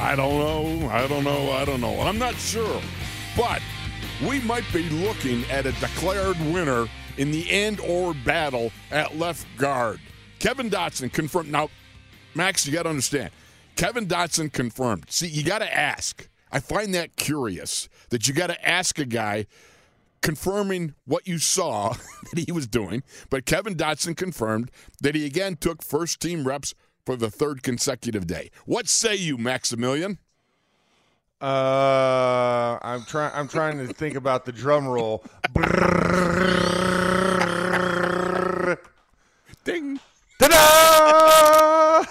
I don't know. I don't know. I don't know. I'm not sure. But we might be looking at a declared winner in the end or battle at left guard. Kevin Dotson confirmed. Now, Max, you got to understand. Kevin Dotson confirmed. See, you got to ask. I find that curious that you got to ask a guy confirming what you saw that he was doing. But Kevin Dotson confirmed that he again took first team reps for the third consecutive day. What say you, Maximilian? Uh, I'm trying. I'm trying to think about the drum roll. Ding. Ta-da!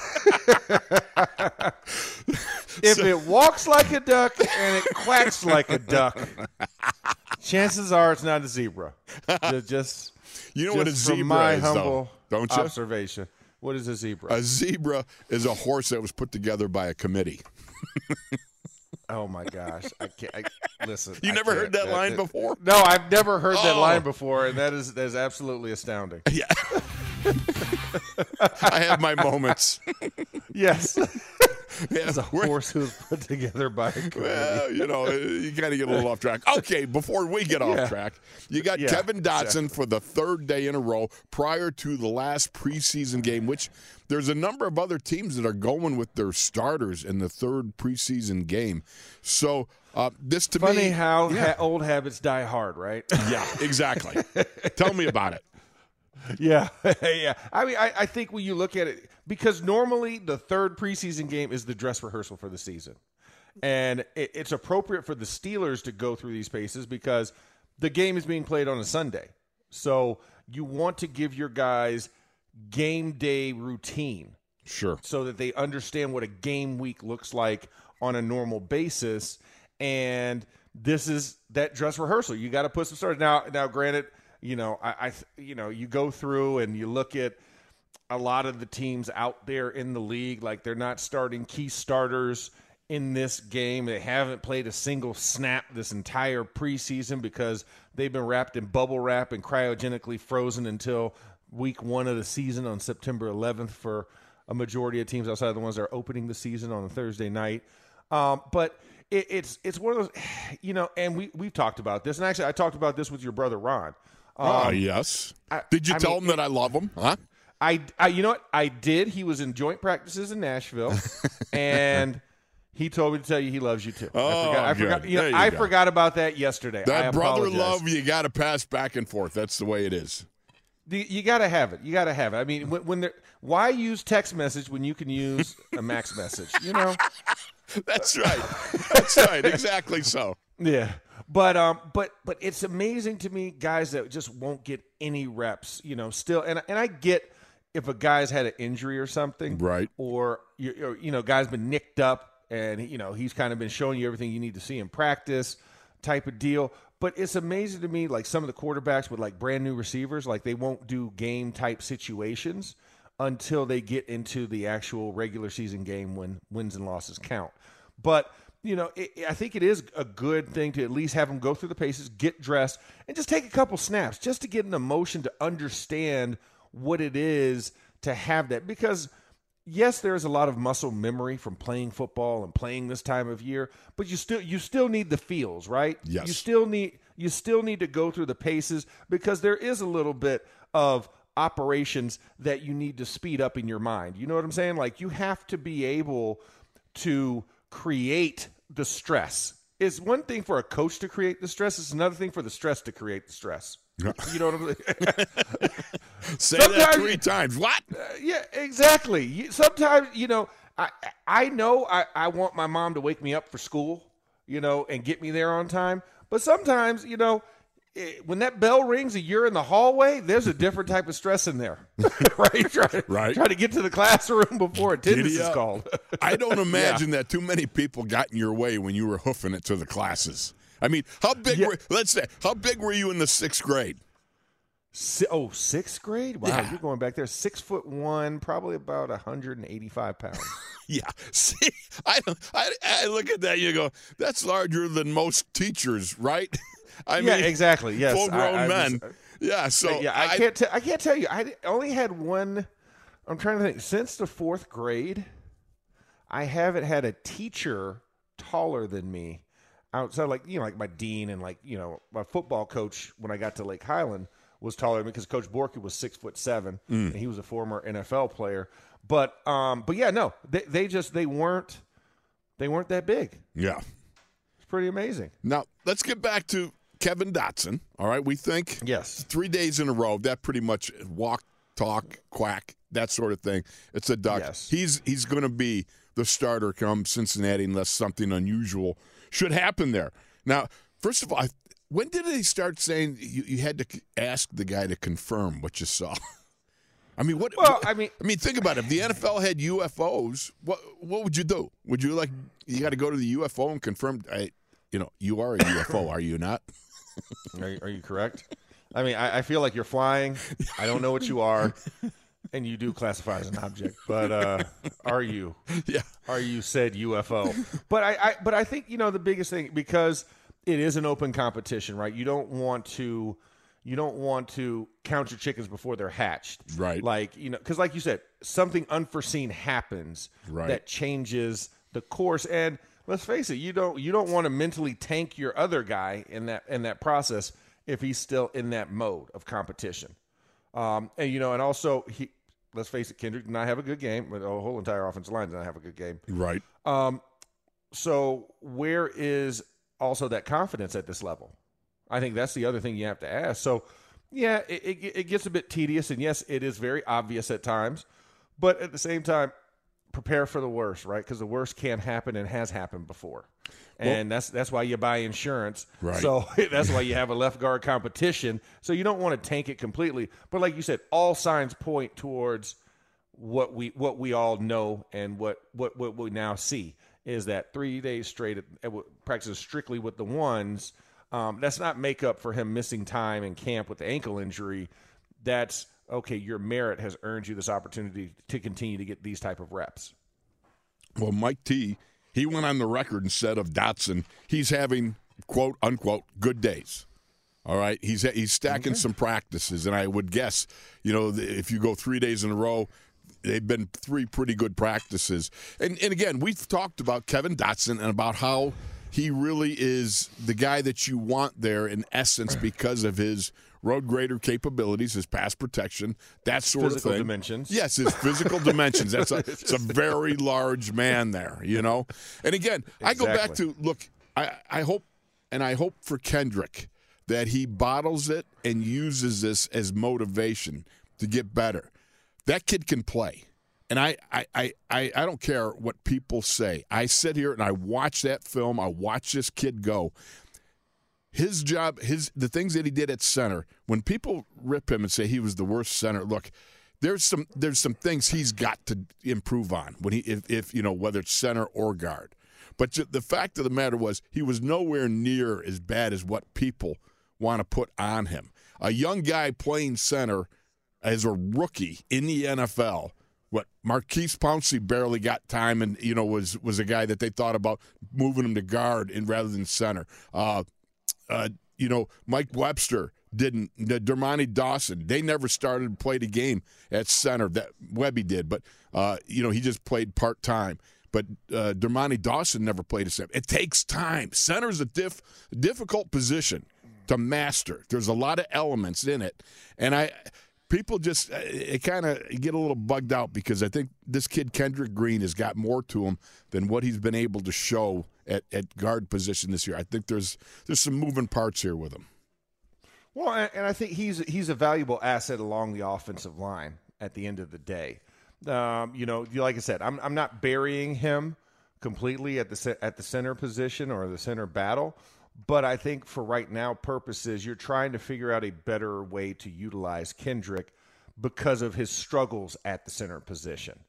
if it walks like a duck and it quacks like a duck, chances are it's not a zebra. Ju- Just, You know what a zebra my is, humble though, don't you? observation. What is a zebra? A zebra is a horse that was put together by a committee. oh my gosh! I can't. I, listen, You I never heard that uh, line uh, before? No, I've never heard that Oh. line before, and that is that is absolutely astounding. Yeah. I have my moments. Yes, Yeah, a horse who was put together by a committee. Well, you know, you kind of get a little off track. Okay, before we get off Yeah. track, you got Yeah, Kevin Dotson for the third day in a row prior to the last preseason game, which there's a number of other teams that are going with their starters in the third preseason game. So uh, this to me. Funny me, how yeah, ha- old habits die hard, right? yeah, exactly. Tell me about it. Yeah, yeah. I mean, I, I think when you look at it, because normally the third preseason game is the dress rehearsal for the season, and it, it's appropriate for the Steelers to go through these paces because the game is being played on a Sunday. So you want to give your guys game day routine Sure. so that they understand what a game week looks like on a normal basis. And this is that dress rehearsal. You got to put some starters. Now, now, granted, you know, I, I, you know, you go through and you look at a lot of the teams out there in the league, like they're not starting key starters in this game. They haven't played a single snap this entire preseason because they've been wrapped in bubble wrap and cryogenically frozen until week one of the season on September 11th for a majority of teams outside of the ones that are opening the season on a Thursday night. Um, but it, it's it's one of those, you know, and we we've talked about this, and actually I talked about this with your brother Ron. Oh, yes. I- Did you I tell mean, him that I love him? Huh? I, I, you know what? I did. He was in joint practices in Nashville, and he told me to tell you he loves you too. Oh, I forgot. I, forgot, you know, you I forgot about that yesterday. I That brother love, you got to pass back and forth. That's the way it is. The- You got to have it. You got to have it. I mean, when, when there, why use text message when you can use a max message? You know. That's right. That's right. Exactly so. Yeah. But um but but it's amazing to me guys that just won't get any reps, you know, still and and I get if a guy's had an injury or something. Right. Or you you know, guy's been nicked up and you know, he's kind of been showing you everything you need to see in practice type of deal. But it's amazing to me like some of the quarterbacks with like brand new receivers, like they won't do game type situations until they get into the actual regular season game when wins and losses count. But you know, it, I think it is a good thing to at least have them go through the paces, get dressed, and just take a couple snaps just to get an emotion to understand what it is to have that. Because yes, there is a lot of muscle memory from playing football and playing this time of year, but you still you still need the feels, right? Yes. You still need you still need to go through the paces because there is a little bit of operations that you need to speed up in your mind. You know what I'm saying? Like you have to be able to create the stress. It's one thing for a coach to create the stress, it's another thing for the stress to create the stress. You know what I'm saying? Say that three times. What? Uh, yeah, exactly. You, sometimes, you know, I I know I, I want my mom to wake me up for school, you know, and get me there on time. But sometimes, you know, eh, when that bell rings and you're in the hallway, there's a different type of stress in there, right? Try, to- Right. Try to get to the classroom before attendance is called. I don't imagine that too many people got in your way when you were hoofing it to the classes. I mean, how big Yeah. were let's say how big were you in the sixth grade? Si- oh, sixth grade? Wow, Yeah. you're going back there. Six foot one, probably about 185 pounds. Yeah. See, I, I I look at that. You go, that's larger than most teachers, right? I yeah, mean, exactly. Yes, full grown I- I was- men. yeah. So yeah, I, can't. T- I can't tell you. I only had one. I'm trying to think. Since the fourth grade, I haven't had a teacher taller than me outside, like you know, like my dean and like you know my football coach when I got to Lake Highland was taller than me because Coach Borky was six foot seven and he was a former NFL player. But um, but yeah, no, they they just they weren't they weren't that big. Yeah. It's pretty amazing. Now let's get back to Kevin Dotson. All right, we think Yes. three days in a row. That pretty much walk, talk, quack, that sort of thing. It's a duck. Yes. He's he's going to be the starter come Cincinnati unless something unusual should happen there. Now, first of all, I, when did they start saying you, you had to ask the guy to confirm what you saw? I mean, what? Well, I mean- I mean, think about it. If the NFL had UFOs, what what would you do? Would you like you got to go to the UFO and confirm? I, you know, you are a UFO, are you not? Are you, are you correct? I mean, I, I feel like you're flying. I don't know what you are, and you do classify as an object. But uh, are you? Yeah. Are you said UFO? But I, I, but I think you know the biggest thing because it is an open competition, right? You don't want to, you don't want to count your chickens before they're hatched, Right. Like you know, because like you said, something unforeseen happens Right. that changes the course and let's face it you don't you don't want to mentally tank your other guy in that in that process if he's still in that mode of competition. Um and you know and also he let's face it kendrick did not have a good game but the whole entire offensive line did not have a good game. Right. so where is also that confidence at this level? I think that's the other thing you have to ask. So yeah it, it, it gets a bit tedious and yes it is very obvious at times but at the same time prepare for the worst right because the worst can happen and has happened before and that's that's why you buy insurance Right. so that's why you have a left guard competition so you don't want to tank it completely but like you said all signs point towards what we what we all know and what what what we now see is that three days straight at, at practices strictly with the ones. Um, that's not make up for him missing time in camp with the ankle injury. That's okay. Your merit has earned you this opportunity to continue to get these type of reps. Well, Mike T, he went on the record and said of Dotson, he's having quote unquote good days. All right, he's he's stacking some practices, and I would guess, you know, if you go three days in a row, they've been three pretty good practices. And and again, we've talked about Kevin Dotson and about how he really is the guy that you want there in essence because of his road grader capabilities, his pass protection, that sort Physical of thing. dimensions. Yes, his physical dimensions. That's a, it's a very large man there, you know. And again, I go back to look. I I hope and I hope for Kendrick that he bottles it and uses this as motivation to get better. That kid can play. And I, I, I, I, I don't care what people say. I sit here and I watch that film. I watch this kid go. His job, his the things that he did at center. When people rip him and say he was the worst center, look, there's some there's some things he's got to improve on when he if, if you know whether it's center or guard. But the fact of the matter was he was nowhere near as bad as what people want to put on him. A young guy playing center as a rookie in the NFL. What Maurkice Pouncey barely got time, and you know was was a guy that they thought about moving him to guard and rather than center. Uh, uh, you know, Mike Webster didn't. Dermontti Dawson, they never started and played a game at center. That Webby did, but uh, you know he just played part time. But uh, Dermontti Dawson never played a center. It takes time. Center's a diff, difficult position to master. There's a lot of elements in it, and I people just uh, it kind of get a little bugged out because I think this kid Kendrick Green has got more to him than what he's been able to show at, at guard position this year. I think there's there's some moving parts here with him. Well, and, I think he's he's a valuable asset along the offensive line at the end of the day. Um, you know, like I said, I'm I'm not burying him completely at the at the center position or the center battle, but I think for right now purposes, you're trying to figure out a better way to utilize Kendrick because of his struggles at the center position,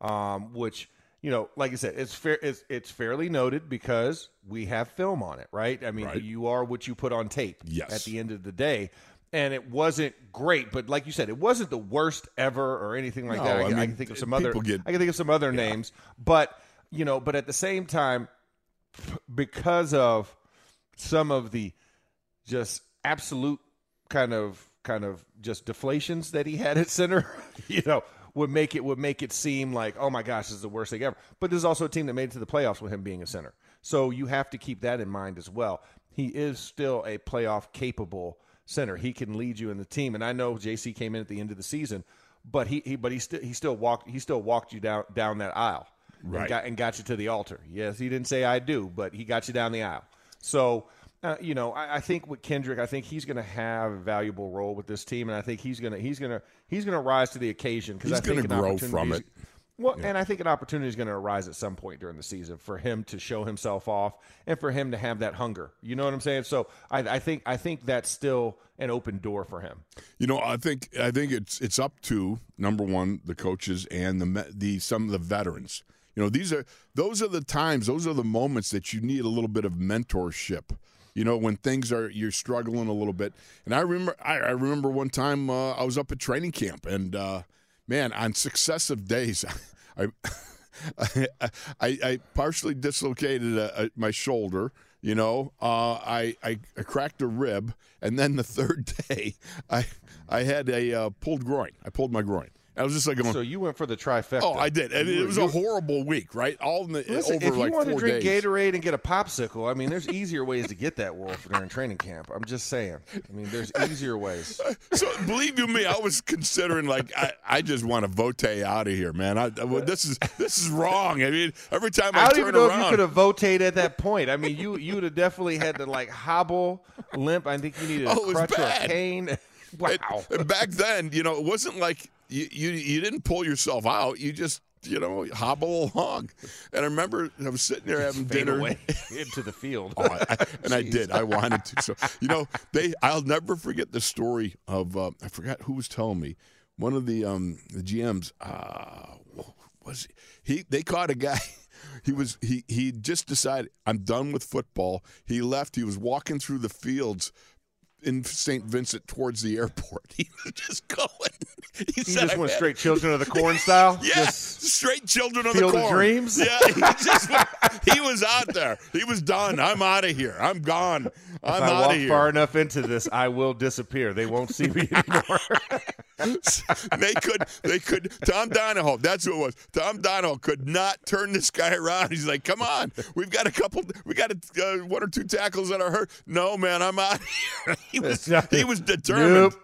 um, which you know, like I said, it's fair. It's, it's fairly noted because we have film on it, right? I mean, Right. you are what you put on tape. Yes. At the end of the day, and it wasn't great, but like you said, it wasn't the worst ever or anything like No, that. I, I can, I can think of some other. get- I can think of some other names, but you know, but at the same time, because of some of the just absolute kind of kind of just deflations that he had at center, you know, would make it would make it seem like, oh my gosh, this is the worst thing ever. But there's also a team that made it to the playoffs with him being a center. So you have to keep that in mind as well. He is still a playoff capable center. He can lead you in the team. And I know JC came in at the end of the season, but he, he but he still he still walked he still walked you down down that aisle. Right. And got, and got you to the altar. Yes, he didn't say I do, but he got you down the aisle. So uh, you know, I, I, think with Kendrick, I think he's going to have a valuable role with this team, and I think he's going to he's going to he's going to rise to the occasion because I think an grow from it. Well, yeah. and I think an opportunity is going to arise at some point during the season for him to show himself off and for him to have that hunger. You know what I'm saying? So I, I think I think that's still an open door for him. You know, I think I think it's it's up to number one the coaches and the the some of the veterans. You know, these are those are the times, those are the moments that you need a little bit of mentorship you know, when things are you're struggling a little bit. And I remember I, I remember one time uh, I was up at training camp, and uh, man, on successive days, I. I, I, I, partially dislocated uh, my shoulder. You know, uh, I, I, I cracked a rib, and then the third day, I I had a uh, pulled groin. I pulled my groin. I was just like going. So you went for the trifecta. Oh, I did, and it was a horrible week, right? All in the Listen, over if you like want to drink days. Gatorade and get a popsicle, I mean, there's easier ways to get that wolf during training camp. I'm just saying. I mean, there's easier ways. So believe you me, I was considering like I, I just want to vote out of here, man. I, well, this is this is wrong. I mean, every time I, I don't turn even know around, if you could have voted at that point. I mean, you you would have definitely had to like hobble, limp. I think you needed a oh, crutch or a cane. Wow. And, and back then, you know, it wasn't like you, you you didn't pull yourself out. You just you know hobble along. And I remember I was sitting there having dinner into the field. Oh, I, and I did. I wanted to. So you know, they. I'll never forget the story of. Uh, I forgot who was telling me. One of the um the GMs. Uh, was he? he they caught a guy. He was he he just decided I'm done with football. He left. He was walking through the fields in St. Vincent towards the airport. He was just going. He, he just went straight Children of the Corn style. Yeah, just straight Children of the Corn. Of Dreams. Yeah, he just went, he was out there. He was done. I'm out of here. I'm gone. I'm if I out walk of here. far enough into this, I will disappear. They won't see me anymore. they could. They could. Tom Donahoe. That's who it was. Tom Donahoe could not turn this guy around. He's like, "Come on, we've got a couple. We got a, uh, one or two tackles that are hurt. No, man, I'm out here." he was. He was determined. Nope.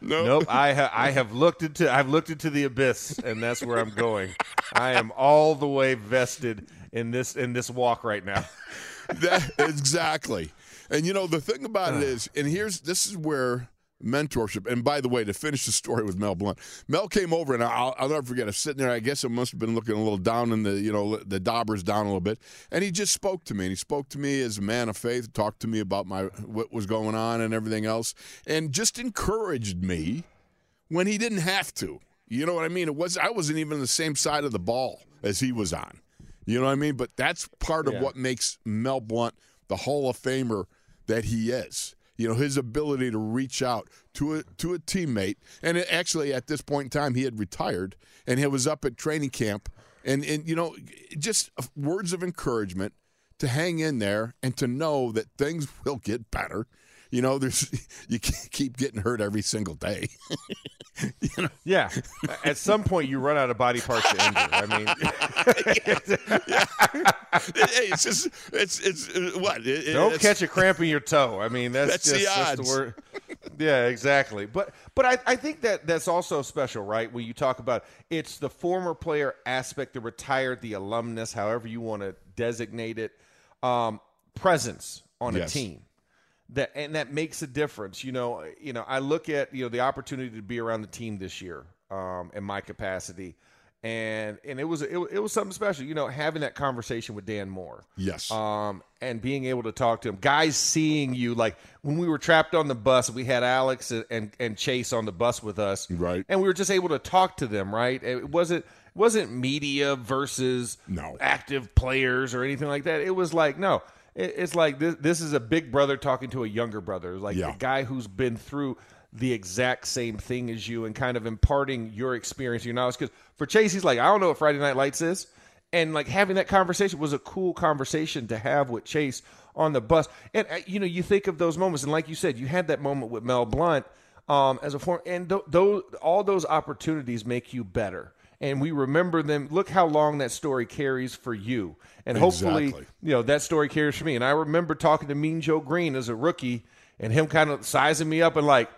Nope. nope. I ha- I have looked into I've looked into the abyss, and that's where I'm going. I am all the way vested in this in this walk right now. that, exactly. And you know the thing about it is, and here's this is where mentorship. And by the way, to finish the story with Mel Blount, Mel came over and I'll, I'll never forget. I was sitting there. I guess I must have been looking a little down in the, you know, the daubers down a little bit. And he just spoke to me. And he spoke to me as a man of faith, talked to me about my what was going on and everything else, and just encouraged me when he didn't have to. You know what I mean? It was I wasn't even on the same side of the ball as he was on. You know what I mean? But that's part of Yeah. what makes Mel Blount the Hall of Famer that he is. You know his ability to reach out to a to a teammate, and it, actually at this point in time he had retired, and he was up at training camp, and and you know just words of encouragement to hang in there and to know that things will get better. You know, there's you can't keep getting hurt every single day. you know, Yeah. At some point, you run out of body parts to injure. I mean, hey, it's just it's it's uh, what it, don't it's, catch a cramp in your toe. I mean, that's, That's just the that's odds. word. Yeah, exactly. But but I, I think that that's also special, right? When you talk about it's the former player aspect, the retired, the alumnus, however you want to designate it, um, presence on Yes. a team. That and that makes a difference. You know, you know, I look at you know the opportunity to be around the team this year, um, in my capacity, and and it was it, it was something special. You know, having that conversation with Dan Moore, Yes. um, and being able to talk to him, guys seeing you like when we were trapped on the bus, we had Alex and and Chase on the bus with us, Right. and we were just able to talk to them, right? It wasn't wasn't media versus No. active players or anything like that. It was like no, it's like this. This is a big brother talking to a younger brother, like Yeah. a guy who's been through the exact same thing as you, and kind of imparting your experience, your knowledge. Because for Chase, he's like, I don't know what Friday Night Lights is, and like having that conversation was a cool conversation to have with Chase on the bus. And uh, you know, you think of those moments, and like you said, you had that moment with Mel Blount. um, as a form, and th- those all those opportunities make you better. And we remember them. Look how long that story carries for you, and hopefully, Exactly. you know that story carries for me. And I remember talking to Mean Joe Greene as a rookie, and him kind of sizing me up and like,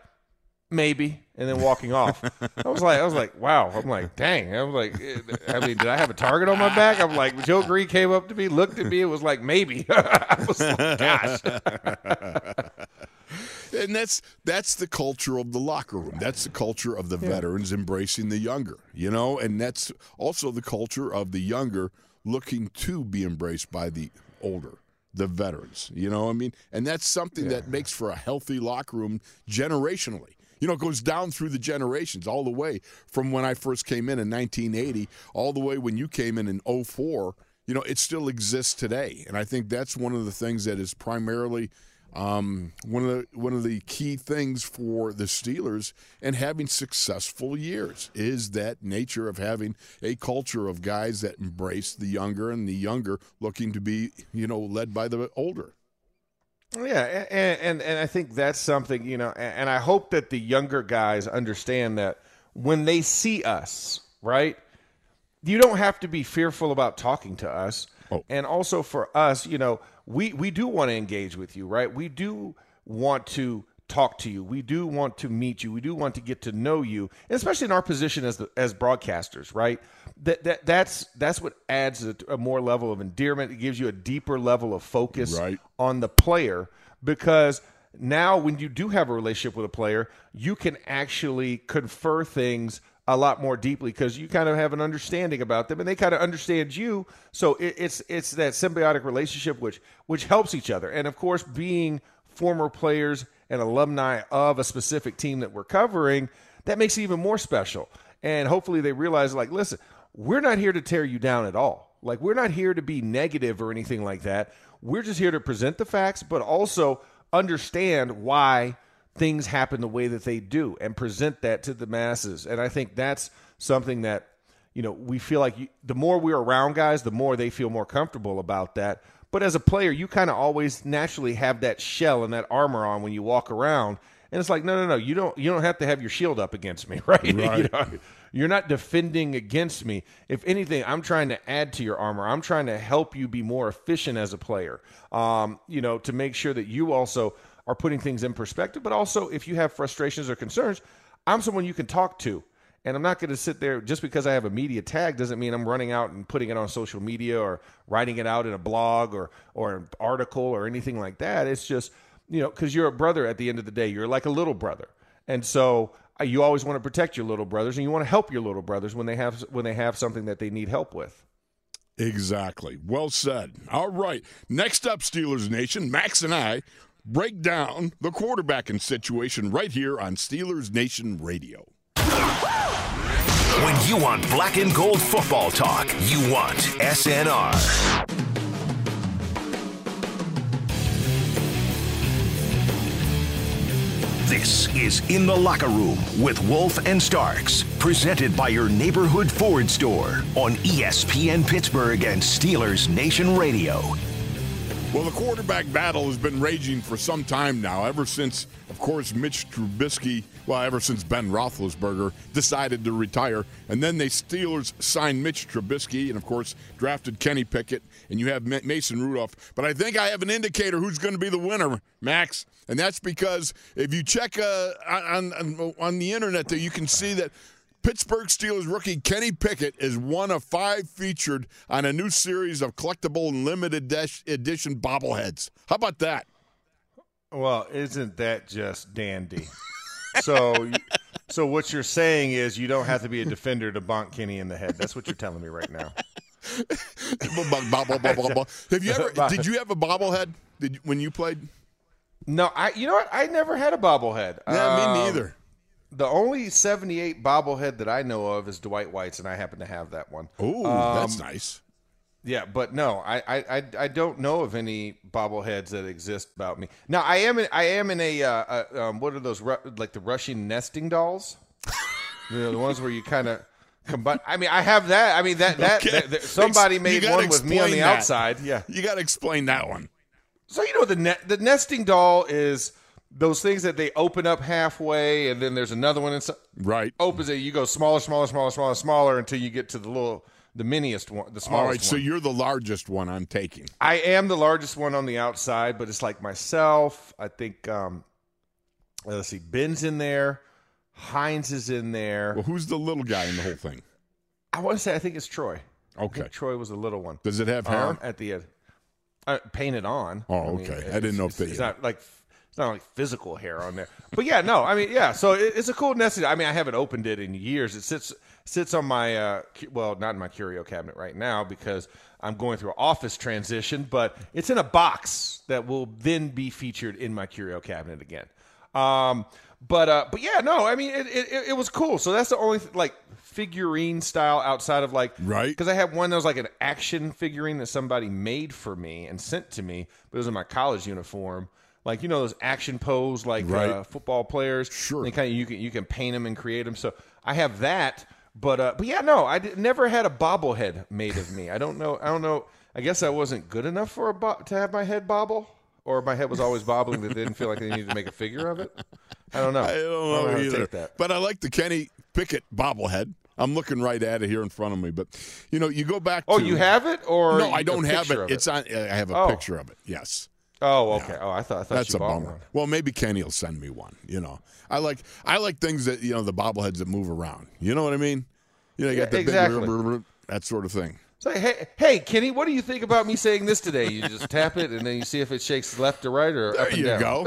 maybe, and then walking off. I was like, I was like, wow. I'm like, dang. I was like, eh, I mean, did I have a target on my back? I'm like, Joe Green came up to me, looked at me, it was like, maybe. I was like, gosh. and that's that's the culture of the locker room. That's the culture of the veterans embracing the younger, you know, and that's also the culture of the younger looking to be embraced by the older, the veterans. You know, what I mean, and that's something that makes for a healthy locker room generationally. You know, it goes down through the generations, all the way from when I first came in in 1980, all the way when you came in in 04. You know, it still exists today, and I think that's one of the things that is primarily um, one of the one of the key things for the Steelers and having successful years is that nature of having a culture of guys that embrace the younger and the younger looking to be you know led by the older. Yeah, and, and and I think that's something you know, and I hope that the younger guys understand that when they see us, right, you don't have to be fearful about talking to us. Oh. And also for us, you know, we we do want to engage with you, right? We do want to talk to you. We do want to meet you. We do want to get to know you, and especially in our position as the, as broadcasters, right? That that that's that's what adds a, a more level of endearment. It gives you a deeper level of focus Right. on the player because now when you do have a relationship with a player, you can actually confer things a lot more deeply because you kind of have an understanding about them and they kind of understand you. So it, it's it's that symbiotic relationship which which helps each other. And of course, being former players and alumni of a specific team that we're covering, that makes it even more special. And hopefully they realize like, listen, we're not here to tear you down at all. Like we're not here to be negative or anything like that. We're just here to present the facts, but also understand why things happen the way that they do and present that to the masses. And I think that's something that you know we feel like you, the more we're around guys, the more they feel more comfortable about that. But as a player, you kind of always naturally have that shell and that armor on when you walk around. And it's like, no, no, no, you don't you don't have to have your shield up against me, right? you know, you're not defending against me. If anything, I'm trying to add to your armor. I'm trying to help you be more efficient as a player. Um, you know, to make sure that you also are putting things in perspective. But also, if you have frustrations or concerns, I'm someone you can talk to. And I'm not going to sit there just because I have a media tag doesn't mean I'm running out and putting it on social media or writing it out in a blog or or an article or anything like that. It's just you know because you're a brother at the end of the day. You're like a little brother, and so uh, you always want to protect your little brothers and you want to help your little brothers when they have when they have something that they need help with. Exactly. Well said. All right. Next up, Steelers Nation, Max and I break down the quarterbacking situation right here on Steelers Nation Radio. When you want black and gold football talk, you want SNR. This is In the Locker Room with Wolf and Starks, presented by your neighborhood Ford store on ESPN Pittsburgh and Steelers Nation Radio. Well, the quarterback battle has been raging for some time now, ever since, of course, Mitch Trubisky, well, ever since Ben Roethlisberger decided to retire. And then they Steelers signed Mitch Trubisky and, of course, drafted Kenny Pickett, and you have Mason Rudolph. But I think I have an indicator who's going to be the winner, Max. And that's because if you check uh, on, on, on the internet, there, you can see that Pittsburgh Steelers rookie Kenny Pickett is one of five featured on a new series of collectible and limited edition bobbleheads. How about that? Well, isn't that just dandy? so, so what you're saying is you don't have to be a defender to bonk Kenny in the head. That's what you're telling me right now. Have you ever? Did you have a bobblehead? Did when you played? No, I. You know what? I never had a bobblehead. Yeah, me Um, neither. The only '78 bobblehead that I know of is Dwight White's, and I happen to have that one. Oh, Um, that's nice. Yeah, but no, I, I, I, don't know of any bobbleheads that exist about me. Now, I am in, I am in a, uh, uh, um, what are those Ru- like the Russian nesting dolls? you know, the ones where you kind of combine. I mean, I have that. I mean that that, Okay. that- that- somebody made one with me on the that. outside. Yeah. You got to explain that one. So you know the ne- the nesting doll is those things that they open up halfway, and then there's another one inside. Right. Opens it, you go smaller, smaller, smaller, smaller, smaller until you get to the little, the miniest one, the smallest All right. one. So you're the largest one I'm taking. I am the largest one on the outside, but it's like myself. I think. um Let's see, Ben's in there, Hines is in there. Well, who's the little guy in the whole thing? I want to say I think it's Troy. Okay. Troy was the little one. Does it have hair? Um, at the end, uh, painted on. Oh, I mean, okay. I didn't know if they- It's not like it's not like physical hair on there, but yeah, no. I mean, yeah. So it, it's a cool necessity. I mean, I haven't opened it in years. It sits sits on my uh, well, not in my curio cabinet right now because I'm going through an office transition, but it's in a box that will then be featured in my curio cabinet again. Um, but uh, but yeah, no. I mean, it, it, it was cool. So that's the only like figurine style outside of like Right. because I had one that was like an action figurine that somebody made for me and sent to me, but it was in my college uniform. Like you know those action pose like Right. uh, football players. Sure. They kind of you can you can paint them and create them. So I have that, but uh, but yeah, no, I did, never had a bobblehead made of me. I don't know. I don't know. I guess I wasn't good enough for a bo- to have my head bobble, or my head was always bobbling that they didn't feel like they needed to make a figure of it. I don't know. I don't know, how to either. take that. But I like the Kenny Pickett bobblehead. I'm looking right at it here in front of me. But you know, you go back. Oh, to, you have it, or No, I don't have picture it. It's on. I have a Oh. picture of it. Yes. Oh, okay. Oh, I thought I thought That's you a bummer. one. Well, maybe Kenny will send me one. You know, I like I like things that you know the bobbleheads that move around. You know what I mean? You know, you got the Yeah, exactly. big brr, brr, brr, that sort of thing. Say, hey, hey, Kenny, what do you think about me saying this today? You just tap it, and then you see if it shakes left to right or There up and you down. go.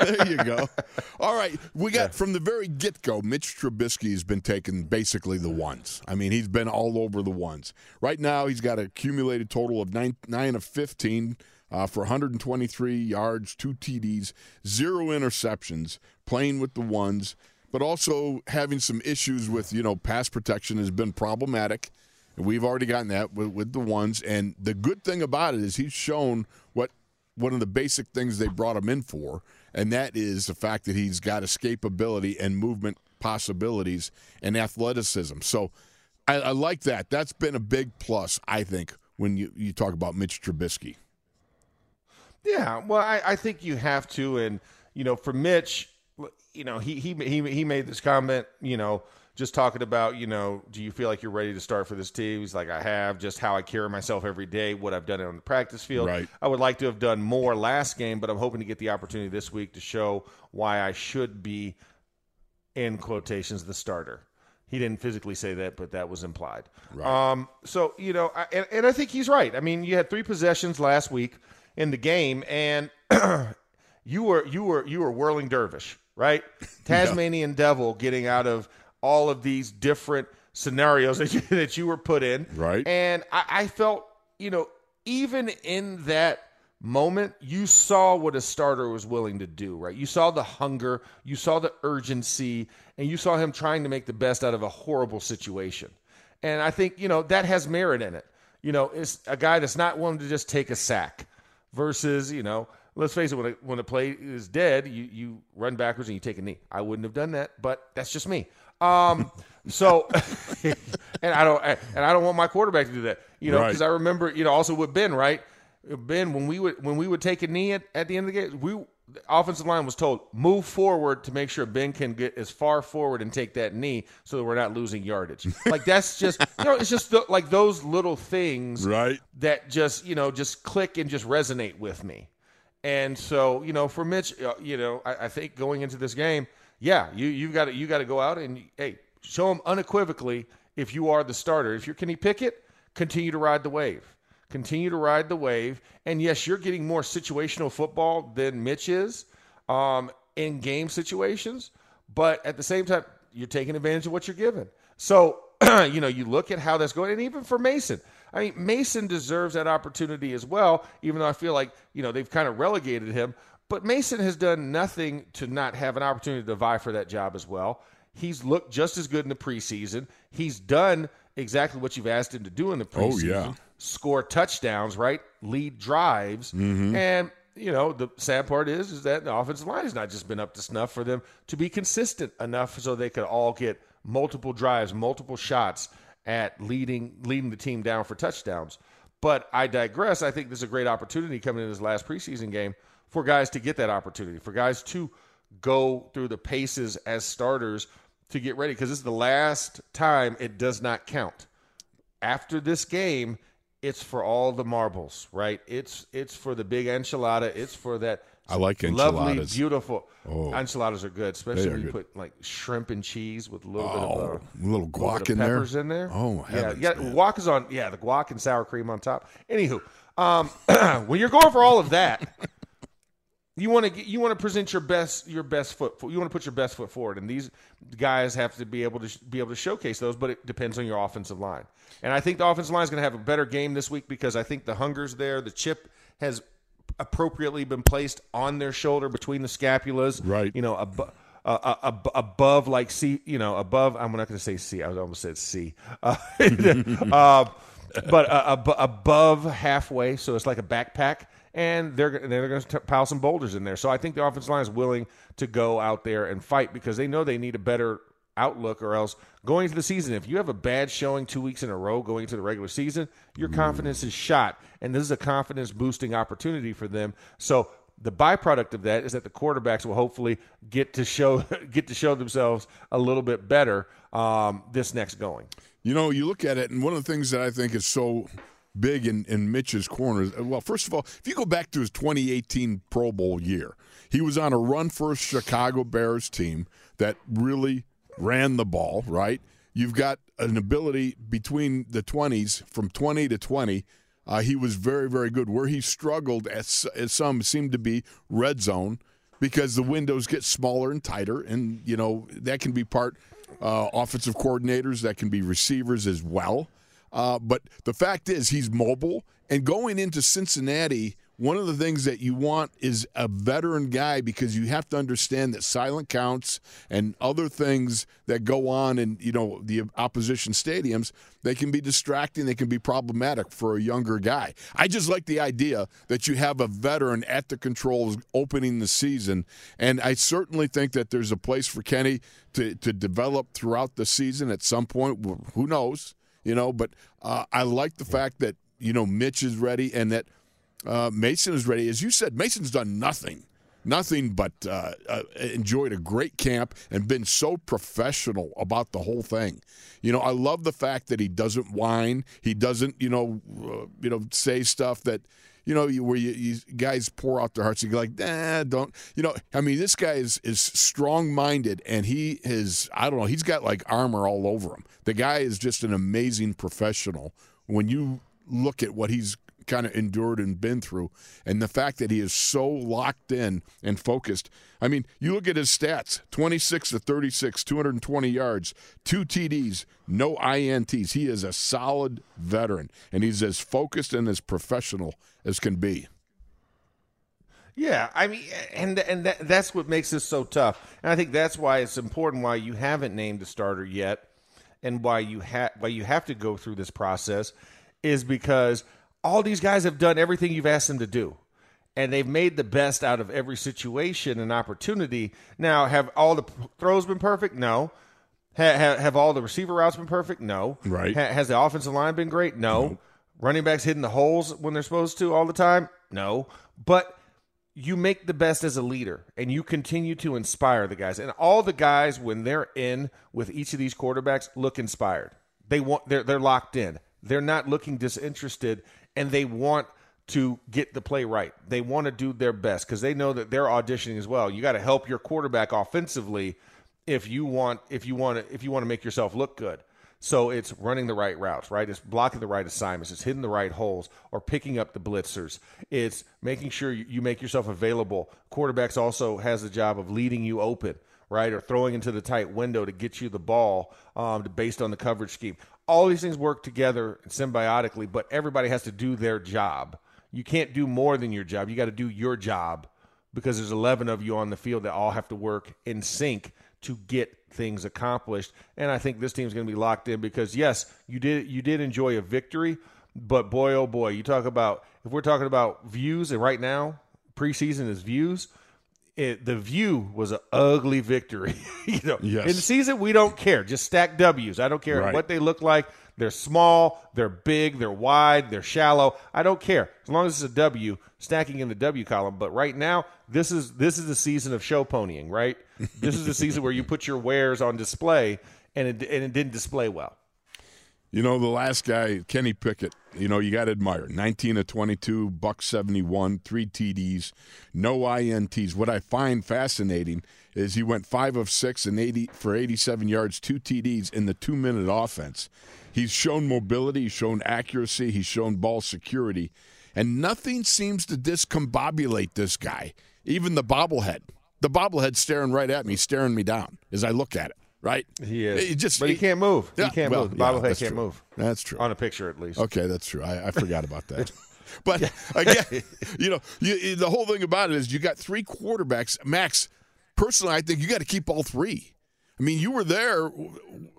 there you go. All right, we got from the very get go. Mitch Trubisky has been taking basically the ones. I mean, he's been all over the ones. Right now, he's got an accumulated total of nine, nine of fifteen uh, for 123 yards, two TDs, zero interceptions. Playing with the ones, but also having some issues with you know pass protection has been problematic. And we've already gotten that with, with the ones. And the good thing about it is he's shown what one of the basic things they brought him in for, and that is the fact that he's got escapability and movement possibilities and athleticism. So I, I like that. That's been a big plus, I think, when you, you talk about Mitch Trubisky. Yeah, well, I, I think you have to, and you know, for Mitch, you know, he he he he made this comment, you know, just talking about, you know, do you feel like you're ready to start for this team? He's like, I have, just how I carry myself every day, what I've done on the practice field. Right. I would like to have done more last game, but I'm hoping to get the opportunity this week to show why I should be, in quotations, the starter. He didn't physically say that, but that was implied. Right. Um, so you know, I, and, and I think he's right. I mean, you had three possessions last week in the game, and you were you were you were whirling dervish, right? Tasmanian devil getting out of all of these different scenarios that you, that you were put in, Right. And I, I felt, you know, even in that moment, you saw what a starter was willing to do, right? You saw the hunger, you saw the urgency, and you saw him trying to make the best out of a horrible situation. And I think, you know, that has merit in it. You know, it's a guy that's not willing to just take a sack versus, you know, let's face it, when a, when a play is dead, you, you run backwards and you take a knee. I wouldn't have done that, but that's just me. Um, so, and I don't, and I don't want my quarterback to do that, you know, Right. because I remember, you know, also with Ben, right? Ben, when we would when we would take a knee at, at the end of the game, we the offensive line was told move forward to make sure Ben can get as far forward and take that knee so that we're not losing yardage. Like that's just you know it's just the, like those little things Right. that just you know just click and just resonate with me. And so you know for Mitch, uh, you know I, I think going into this game, yeah, you you got to you got to go out and hey show him unequivocally if you are the starter. If you're Kenny Pickett, continue to ride the wave. Continue to ride the wave. And yes, you're getting more situational football than Mitch is um, in game situations, but at the same time, you're taking advantage of what you're given. So, you know, you look at how that's going, and even for Mason. I mean, Mason deserves that opportunity as well, even though I feel like, you know, they've kind of relegated him. But Mason has done nothing to not have an opportunity to vie for that job as well. He's looked just as good in the preseason. He's done exactly what you've asked him to do in the Oh, preseason. yeah. Score touchdowns, right? Lead drives. Mm-hmm. And, you know, the sad part is is that the offensive line has not just been up to snuff for them to be consistent enough so they could all get multiple drives, multiple shots at leading leading the team down for touchdowns. But I digress. I think this is a great opportunity coming in this last preseason game for guys to get that opportunity, for guys to go through the paces as starters to get ready because this is the last time it does not count. After this game, it's for all the marbles, right? It's it's for the big enchilada. It's for that I like enchiladas. lovely, beautiful Oh. enchiladas are good, especially are when you good. put like shrimp and cheese with a little bit Oh, of uh, little little guac bit in of there. peppers in there. Oh, yeah, heavens, yeah. man. Guac is on. Yeah, the guac and sour cream on top. Anywho, um, when you're going for all of that, you want to you want to present your best your best foot. You want to put your best foot forward, and these guys have to be able to sh- be able to showcase those. But it depends on your offensive line, and I think the offensive line is going to have a better game this week because I think the hunger's there. The chip has appropriately been placed on their shoulder between the scapulas, Right. You know, above. Uh, uh, ab- above like C, you know, above. I'm not going to say C. I almost said C. Uh, uh, but uh, ab- above halfway, so it's like a backpack, and they're they're going to pile some boulders in there. So I think the offensive line is willing to go out there and fight because they know they need a better outlook, or else going into the season, if you have a bad showing two weeks in a row going into the regular season, your confidence is shot, and this is a confidence boosting opportunity for them. So the byproduct of that is that the quarterbacks will hopefully get to show get to show themselves a little bit better um, this next going. You know, you look at it, and one of the things that I think is so big in, in Mitch's corners. well, first of all, if you go back to his 2018 Pro Bowl year, he was on a run for a Chicago Bears team that really ran the ball, right? You've got an ability between the 20s, from 20 to 20. Uh, he was very, very good. Where he struggled, as, as some seemed to be red zone because the windows get smaller and tighter, and you know that can be part uh, offensive coordinators, that can be receivers as well. Uh, but the fact is, he's mobile, and going into Cincinnati, one of the things that you want is a veteran guy because you have to understand that silent counts and other things that go on in you know the opposition stadiums they can be distracting they can be problematic for a younger guy. I just like the idea that you have a veteran at the controls opening the season and i certainly think that there's a place for kenny to, to develop throughout the season at some point. Who knows you know but uh, i like the fact that you know mitch is ready and that uh, Mason is ready. As you said, Mason's done nothing, nothing but uh, uh, enjoyed a great camp and been so professional about the whole thing. You know, I love the fact that he doesn't whine. He doesn't, you know, uh, you know, say stuff that. You know, where you, you guys pour out their hearts, you go like, nah, don't. You know, I mean, this guy is is strong minded, and he is. I don't know. He's got like armor all over him. The guy is just an amazing professional. When you look at what he's kind of endured and been through. And the fact that he is so locked in and focused. I mean, you look at his stats 26 to 36, 220 yards, two TDs, no INTs. He is a solid veteran, and he's as focused and as professional as can be. Yeah, I mean, and and that, that's what makes this so tough, and I think that's why it's important why you haven't named a starter yet, and why you have why you have to go through this process, is because all these guys have done everything you've asked them to do, and they've made the best out of every situation and opportunity. Now, have all the throws been perfect? No. Ha- ha- have all the receiver routes been perfect? No. Right. Ha- has the offensive line been great? No. Running backs hitting the holes when they're supposed to all the time? No. But you make the best as a leader and you continue to inspire the guys. And all the guys, when they're in with each of these quarterbacks, look inspired. They want they're they're locked in. They're not looking disinterested and they want to get the play right. They want to do their best because they know that they're auditioning as well. You got to help your quarterback offensively if you want if you want to if you want to make yourself look good. So it's running the right routes, right? It's blocking the right assignments. It's hitting the right holes or picking up the blitzers. It's making sure you make yourself available. Quarterbacks also has the job of leading you open, right? Or throwing into the tight window to get you the ball um, based on the coverage scheme. All these things work together symbiotically, but everybody has to do their job. You can't do more than your job. You got to do your job because there's 11 of you on the field that all have to work in sync to get things accomplished. And I think this team's going to be locked in because yes, you did you did enjoy a victory, but boy oh boy, you talk about if we're talking about views and right now preseason is views. It, the view was an ugly victory. you know, Yes. in the season we don't care. Just stack W's. I don't care Right. what they look like. They're small, they're big, they're wide, they're shallow. I don't care as long as it's a W, stacking in the W column. But right now, this is this is the season of show ponying, right? this is the season where you put your wares on display, and it and it didn't display well. You know, the last guy, Kenny Pickett, you know, you got to admire. 19 of 22, buck 71, three TDs, no INTs. What I find fascinating is he went 5 of 6 and 80 for 87 yards, two TDs in the 2-minute offense. He's shown mobility, he's shown accuracy, he's shown ball security, and nothing seems to discombobulate this guy. Even the bobblehead. The bobblehead's staring right at me, staring me down as I look at it right? He is. He just, but he, can't move. Yeah, he can't well, move. The yeah, bobblehead that's can't true. move. That's true. On a picture, at least. Okay, that's true. I, I forgot about that. But again, you know, you, the whole thing about it is you got three quarterbacks. Max, personally, I think you got to keep all three. I mean, you were there.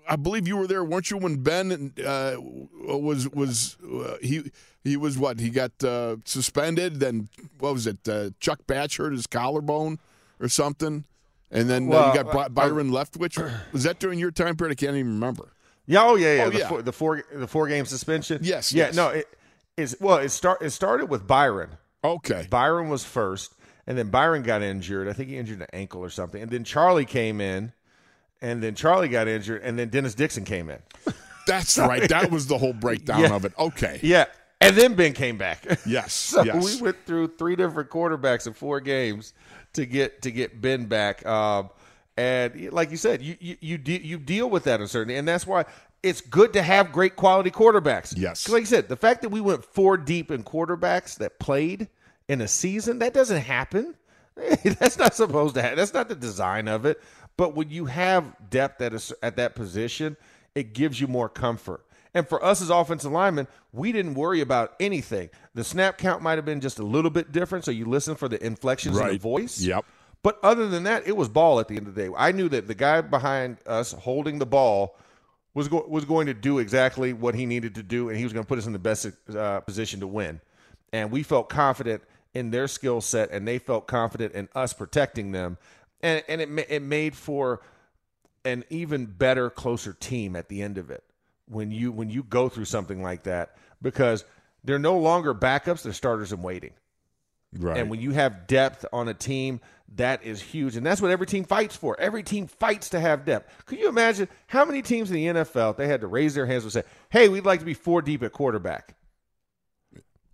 I believe you were there, weren't you? When Ben uh, was was uh, he he was what? He got uh, suspended. Then what was it? Uh, Chuck Batch hurt his collarbone or something. And then uh, you got By- uh, Byron Leftwich. Was that during your time period? I can't even remember. Yeah. Oh yeah. Yeah. Oh, the, yeah. Four, the four the four game suspension. Yes, Yeah. yes. No. It is. Well, it start it started with Byron. Okay. Byron was first, and then Byron got injured. I think he injured an ankle or something. And then Charlie came in, and then Charlie got injured, and then Dennis Dixon came in. That's right. That was the whole breakdown Yeah. of it. Okay. Yeah. And then Ben came back. Yes. So yes. we went through three different quarterbacks in four games to get to get Ben back. Um, and like you said, you you you, de- you deal with that uncertainty, and that's why it's good to have great quality quarterbacks. Yes, like you said, the fact that we went four deep in quarterbacks that played in a season that doesn't happen. that's not supposed to happen. That's not the design of it. But when you have depth at a, at that position, it gives you more comfort. And for us as offensive linemen, we didn't worry about anything. The snap count might have been just a little bit different, so you listen for the inflections in the voice. Yep. But other than that, it was ball at the end of the day. I knew that the guy behind us holding the ball was go- was going to do exactly what he needed to do, and he was going to put us in the best uh, position to win. And we felt confident in their skill set, and they felt confident in us protecting them, and and it ma- it made for an even better, closer team at the end of it when you when you go through something like that because they're no longer backups; they're starters in waiting. Right. And when you have depth on a team, that is huge. And that's what every team fights for. Every team fights to have depth. Could you imagine how many teams in the NFL, they had to raise their hands and say, hey, we'd like to be four deep at quarterback?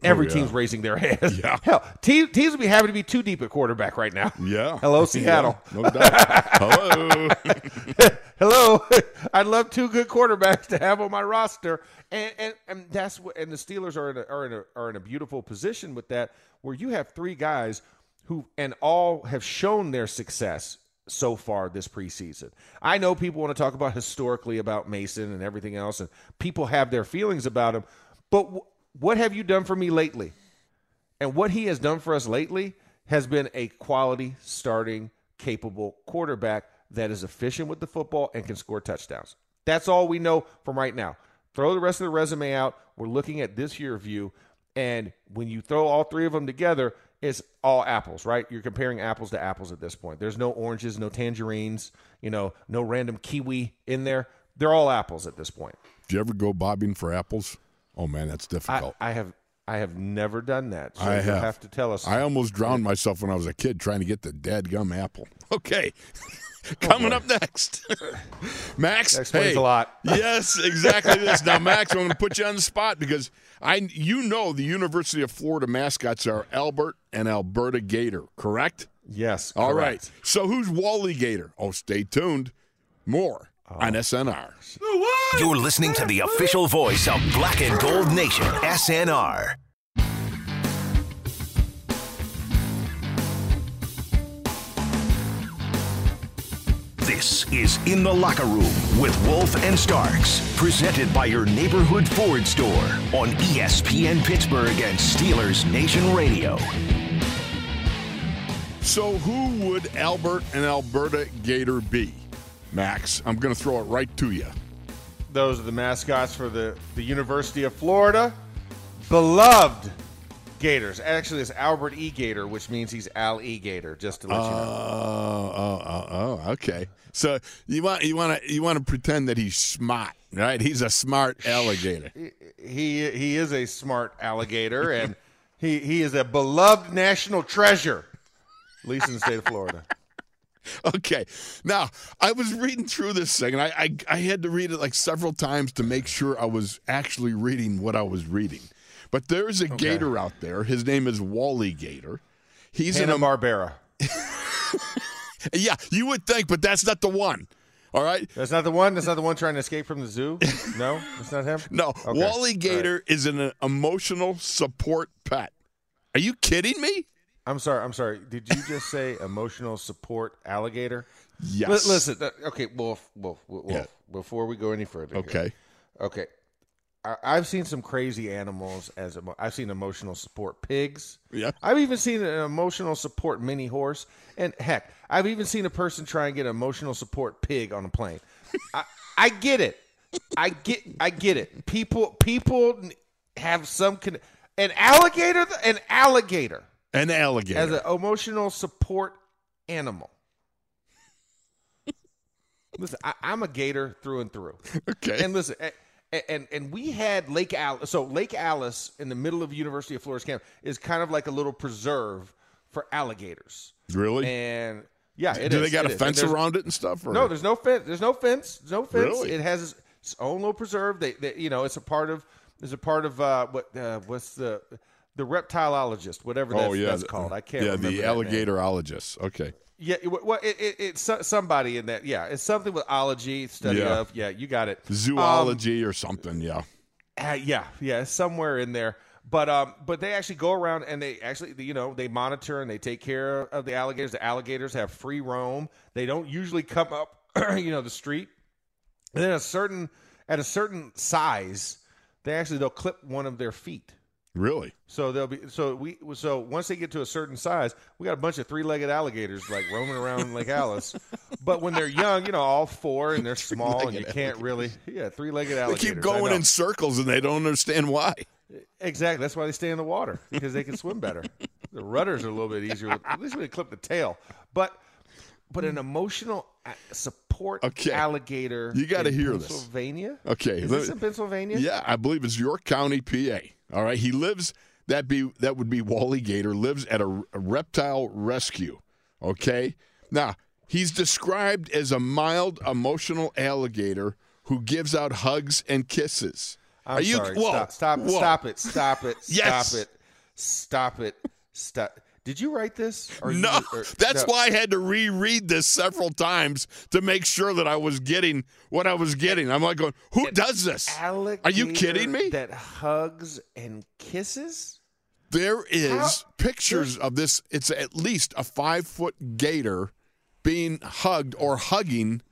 Oh, Every Oh, yeah. te's raising their hands. Yeah. Hell, te- teams would be happy to be too deep at quarterback right now. yeah. Hello, Seattle. Yeah, no doubt. Hello. Hello, I'd love two good quarterbacks to have on my roster, and and, and that's what. And the Steelers are in a, are in a are in a beautiful position with that, where you have three guys who and all have shown their success so far this preseason. I know people want to talk about historically about Mason and everything else, and people have their feelings about him, but w- what have you done for me lately? And what he has done for us lately has been a quality, starting, capable quarterback that is efficient with the football and can score touchdowns. That's all we know from right now. Throw the rest of the resume out. We're looking at this year view. And when you throw all three of them together, it's all apples, right? You're comparing apples to apples at this point. There's no oranges, no tangerines, you know, no random kiwi in there. They're all apples at this point. Did you ever go bobbing for apples? Oh man, that's difficult. I have I have never done that. So I have. have to tell us. I almost drowned myself when I was a kid trying to get the dead gum apple. Okay. Oh, Coming up next. Max, That explains hey, a lot. yes, exactly this. Now, Max, I'm going to put you on the spot because I, you know, the University of Florida mascots are Albert and Alberta Gator, correct? yes. All right. correct. So who's Wally Gator? Oh, stay tuned. More oh. on SNR. You're listening to the official voice of Black and Gold Nation, SNR. This is In the Locker Room with Wolf and Starks, presented by your neighborhood Ford store on ESPN Pittsburgh and Steelers Nation Radio. So who would Albert and Alberta Gator be? Max, I'm going to throw it right to you. Those are the mascots for the, the University of Florida. Beloved Gators. Actually, it's Albert E. Gator, which means he's Al E. Gator. Just to let you know. Oh, oh, oh, oh, oh okay. So you want you want to you want to pretend that he's smart, right? He's a smart alligator. He he is a smart alligator, and he he is a beloved national treasure, at least in the state of Florida. Okay. Now I was reading through this thing, and I, I I had to read it like several times to make sure I was actually reading what I was reading. But there's a gator out there. His name is Wally Gator. He's Hanna an Barbera. yeah. You would think, but that's not the one. All right. That's not the one. That's not the one trying to escape from the zoo. No, that's not him. No, Okay. Wally Gator is an emotional support pet. Are you kidding me? I'm sorry. I'm sorry. Did you just say emotional support alligator? Yes. Li- listen. uh, Okay, Wolf. Wolf. Wolf. Yeah. Before we go any further. here. Okay. Okay. I, I've seen some crazy animals as emo- I've seen emotional support pigs. Yeah. I've even seen an emotional support mini horse, and heck, I've even seen a person try and get an emotional support pig on a plane. I, I get it. I get. I get it. People. People have some. Con- an alligator. An alligator An alligator. as an emotional support animal. Listen, I, I'm a gator through and through. okay. And listen, and, and and we had Lake Alice. So Lake Alice in the middle of University of Florida's camp is kind of like a little preserve for alligators. really? And yeah, it Do is, they got it a is. fence around it and stuff? Or? No, there's no fence. There's no fence. There's no fence. Really? It has its own little preserve. They, they you know, it's a part of. It's a part of uh, what uh, what's the the reptilologist, whatever that's, oh yeah, that's called. I can't. Yeah, remember the alligatorologist. Okay. Yeah, well, it, it, it's somebody in that. Yeah, it's something with ology study Yeah. of. Yeah, you got it. Zoology or something. Yeah. Uh, yeah, yeah, somewhere in there. But um, but they actually go around and they actually, you know, they monitor and they take care of the alligators. The alligators have free roam. They don't usually come up, you know, the street. And then a certain at a certain size, they actually they'll clip one of their feet. Really? So they'll be so we so once they get to a certain size, we got a bunch of three-legged alligators like roaming around Lake Alice. But when they're young, you know, all four and they're small and you can't really yeah, three-legged They alligators. keep going in circles and they don't understand why. Exactly. That's why they stay in the water because they can swim better. The rudders are a little bit easier. With, at least we can clip the tail. But but an emotional uh, support Okay. alligator. You gotta in hear this. Pennsylvania. Okay. Is this in Pennsylvania? Yeah, I believe it's York County, PA. All right. He lives that be that would be Wally Gator lives at a, a reptile rescue. Okay. Now he's described as a mild, emotional alligator who gives out hugs and kisses. I'm Are you? sorry. Whoa, stop! Stop! whoa. Stop it! Stop it! Yes. Stop it! Stop it! Stop! Did you write this? Or you- No, or- that's no. why I had to reread this several times to make sure that I was getting what I was getting. I'm like going, who does this? Are you kidding me? That hugs and kisses. There is How- pictures of this. It's at least a five foot gator being hugged or hugging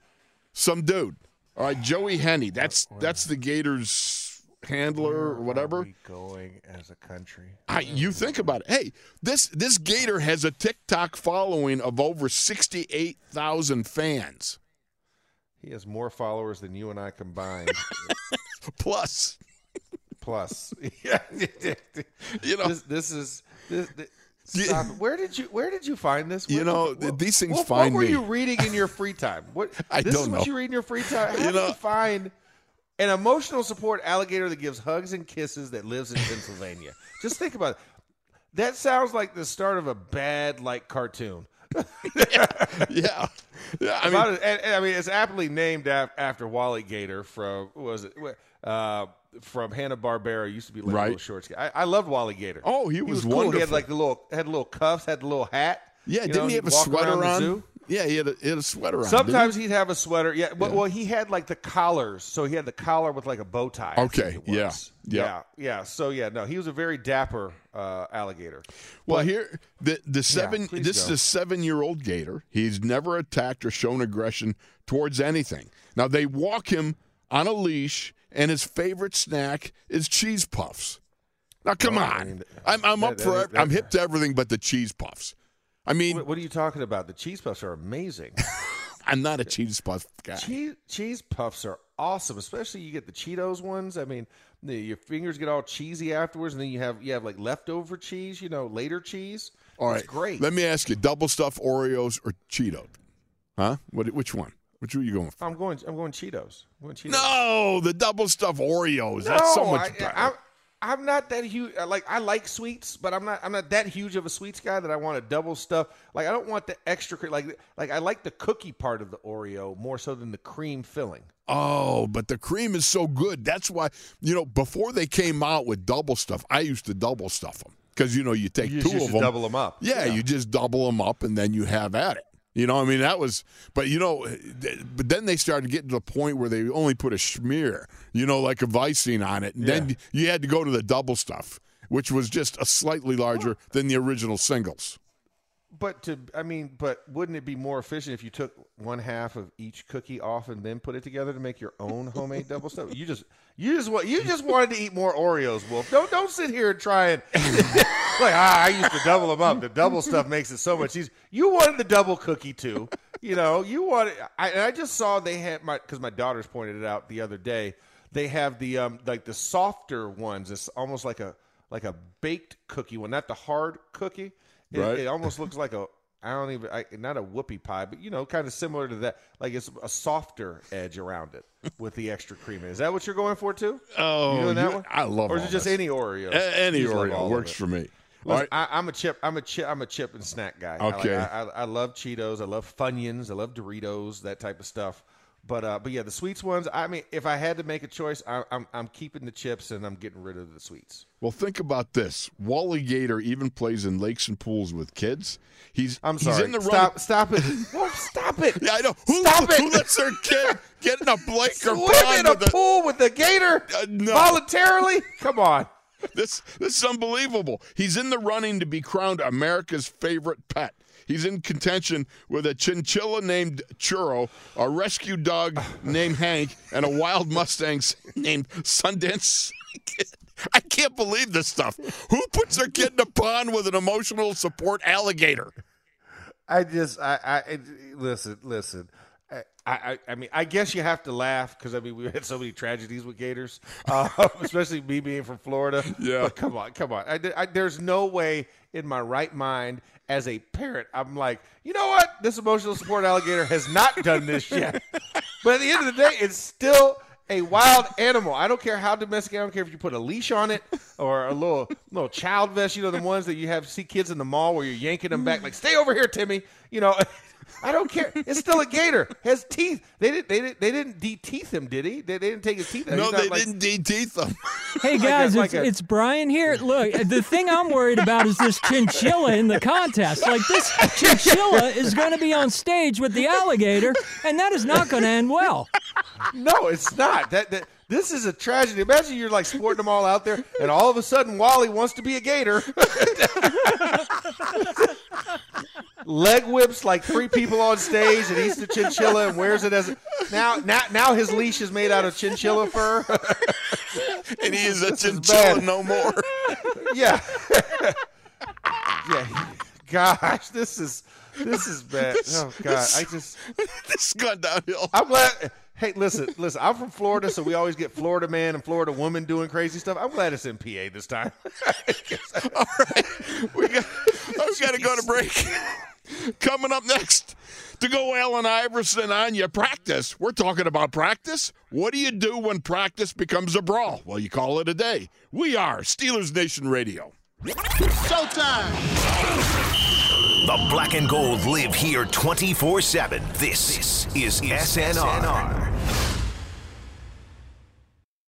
some dude. All right, Joie Henney. That's oh, that's the Gators handler or whatever. going as a country? I, you think about it. Hey, this this gator has a TikTok following of over sixty eight thousand fans. He has more followers than you and I combined. Plus, Plus, yeah. you know, this, this is this. this Stop. Where did you Where did you find this? You Where- know, what- these things what, find What were me. you reading in your free time? What I this don't is what know. you read in your free time. How You do know- you find an emotional support alligator that gives hugs and kisses that lives in Pennsylvania? Just think about it. That sounds like the start of a bad like cartoon. yeah, yeah. I mean, it, and, and I mean, it's aptly named af- after Wally Gator from what was it uh, from Hanna Barbera. Used to be like a Right. little short. I, I loved Wally Gator. Oh, he was cool. He had like the little had the little cuffs, had the little hat. yeah. You Didn't know, he have a sweater on? Yeah, he had a, he had a sweater on. Sometimes he'd have a sweater. Yeah. Well, well, he had like the collars. So he had the collar with like a bow tie. Okay, yeah, yeah. yeah, yeah. So yeah, no, he was a very dapper uh, alligator. Well, here the the seven. please this go. is a seven year old gator. He's never attacked or shown aggression towards anything. Now they walk him on a leash, and his favorite snack is cheese puffs. Now come Oh, I on, mean, I'm I'm that- up for. that- I'm hip to everything but the cheese puffs. I mean, What, what are you talking about? The cheese puffs are amazing. I'm not a cheese puff guy. cheese cheese puffs are awesome, especially you get the Cheetos ones. I mean, the, your fingers get all cheesy afterwards, and then you have you have like leftover cheese, you know, later cheese. All right, it's great. Let me ask you: double stuff Oreos or Cheetos? Huh? What? Which one? Which one are you going for? I'm going. I'm going Cheetos. I'm going Cheetos. No, the double stuff Oreos. That's so much I, better. I, I'm not that huge. Uh, like I like sweets, but I'm not. I'm not that huge of a sweets guy that I want a double stuff. Like I don't want the extra. Like like I like the cookie part of the Oreo more so than the cream filling. Oh, but the cream is so good. That's why, you know, before they came out with double stuff, I used to double stuff them because, you know, you take You two of to them. up. Yeah, Yeah. you just double them up and then you have at it. You know, I mean, that was, but you know, but then they started getting to the point where they only put a smear, you know, like a Vicing on it. And then you had to go to the double stuff, which was just a slightly larger than the original singles. But to, I mean, but wouldn't it be more efficient if you took one half of each cookie off and then put it together to make your own homemade double stuff? You just, you just want, you just wanted to eat more Oreos, Wolf. Don't, don't sit here and try and like, ah, I used to double them up. The double stuff makes it so much easier. You wanted the double cookie too, you know. You wanted. I, I just saw they had my because my daughters pointed it out the other day. They have the um like the softer ones. It's almost like a like a baked cookie one, not the hard cookie. It, Right. it almost looks like a I don't even I, not a whoopie pie, but you know, kind of similar to that. Like it's a softer edge around it with the extra cream. in. Is that what you're going for too? Oh, you doing that one? I love it Or is it just this. any Oreo? A- any You just love all Oreo works for me. Listen, right. I, I'm a chip. I'm a chip. I'm a chip and snack guy. I like- Okay. I, I, I love Cheetos. I love Funyuns. I love Doritos. That type of stuff. But uh, but yeah, the sweets ones. I mean, if I had to make a choice, I, I'm I'm keeping the chips and I'm getting rid of the sweets. Well, think about this. Wally Gator even plays in lakes and pools with kids. He's I'm he's sorry. in the run. stop stop it. Wolf, stop it. Yeah, I know. Who, Stop it. who lets their kid get in a lake or Swim in a with a, pool with the gator Uh, no. voluntarily? Come on. this? This is unbelievable. He's in the running to be crowned America's favorite pet. He's in contention with a chinchilla named Churro, a rescue dog named Hank, and a wild Mustang named Sundance. I can't believe this stuff. Who puts their kid in a pond with an emotional support alligator? I just, I, I listen, listen. I, I, I mean, I guess you have to laugh because I mean we had so many tragedies with gators, uh, especially me being from Florida. Yeah. but come on, come on. I, I, there's no way in my right mind as a parent, I'm like, you know what? This emotional support alligator has not done this yet. but at the end of the day, it's still a wild animal. I don't care how domestic. I don't care if you put a leash on it or a little little child vest. You know the ones that you have see kids in the mall where you're yanking them back, like stay over here, Timmy. You know. I don't care. It's still a gator. Has teeth. They didn't. They didn't. They didn't de-teeth him, did he? They, they didn't take his teeth out. No, they like- didn't de-teeth them. Hey guys, like it's, a- it's Brian here. Look, the thing I'm worried about is this chinchilla in the contest. Like this chinchilla is going to be on stage with the alligator, and that is not going to end well. No, it's not. That, that this is a tragedy. Imagine you're like sporting them all out there, and all of a sudden Wally wants to be a gator. Leg whips like three people on stage, and he's the chinchilla and wears it as a, now. Now, now his leash is made out of chinchilla fur. and he is a is chinchilla bad. no more. yeah, yeah. Gosh, this is this is bad. Oh God, I just. this gone downhill. I'm glad. Hey, listen, listen. I'm from Florida, so we always get Florida man and Florida woman doing crazy stuff. I'm glad it's in PA this time. All right, we got oh, we got to go to break. Coming up next, to go Allen Iverson on you practice. We're talking about practice. What do you do when practice becomes a brawl? Well, you call it a day. We are Steelers Nation Radio. The black and gold live here 24 7. This is SNR.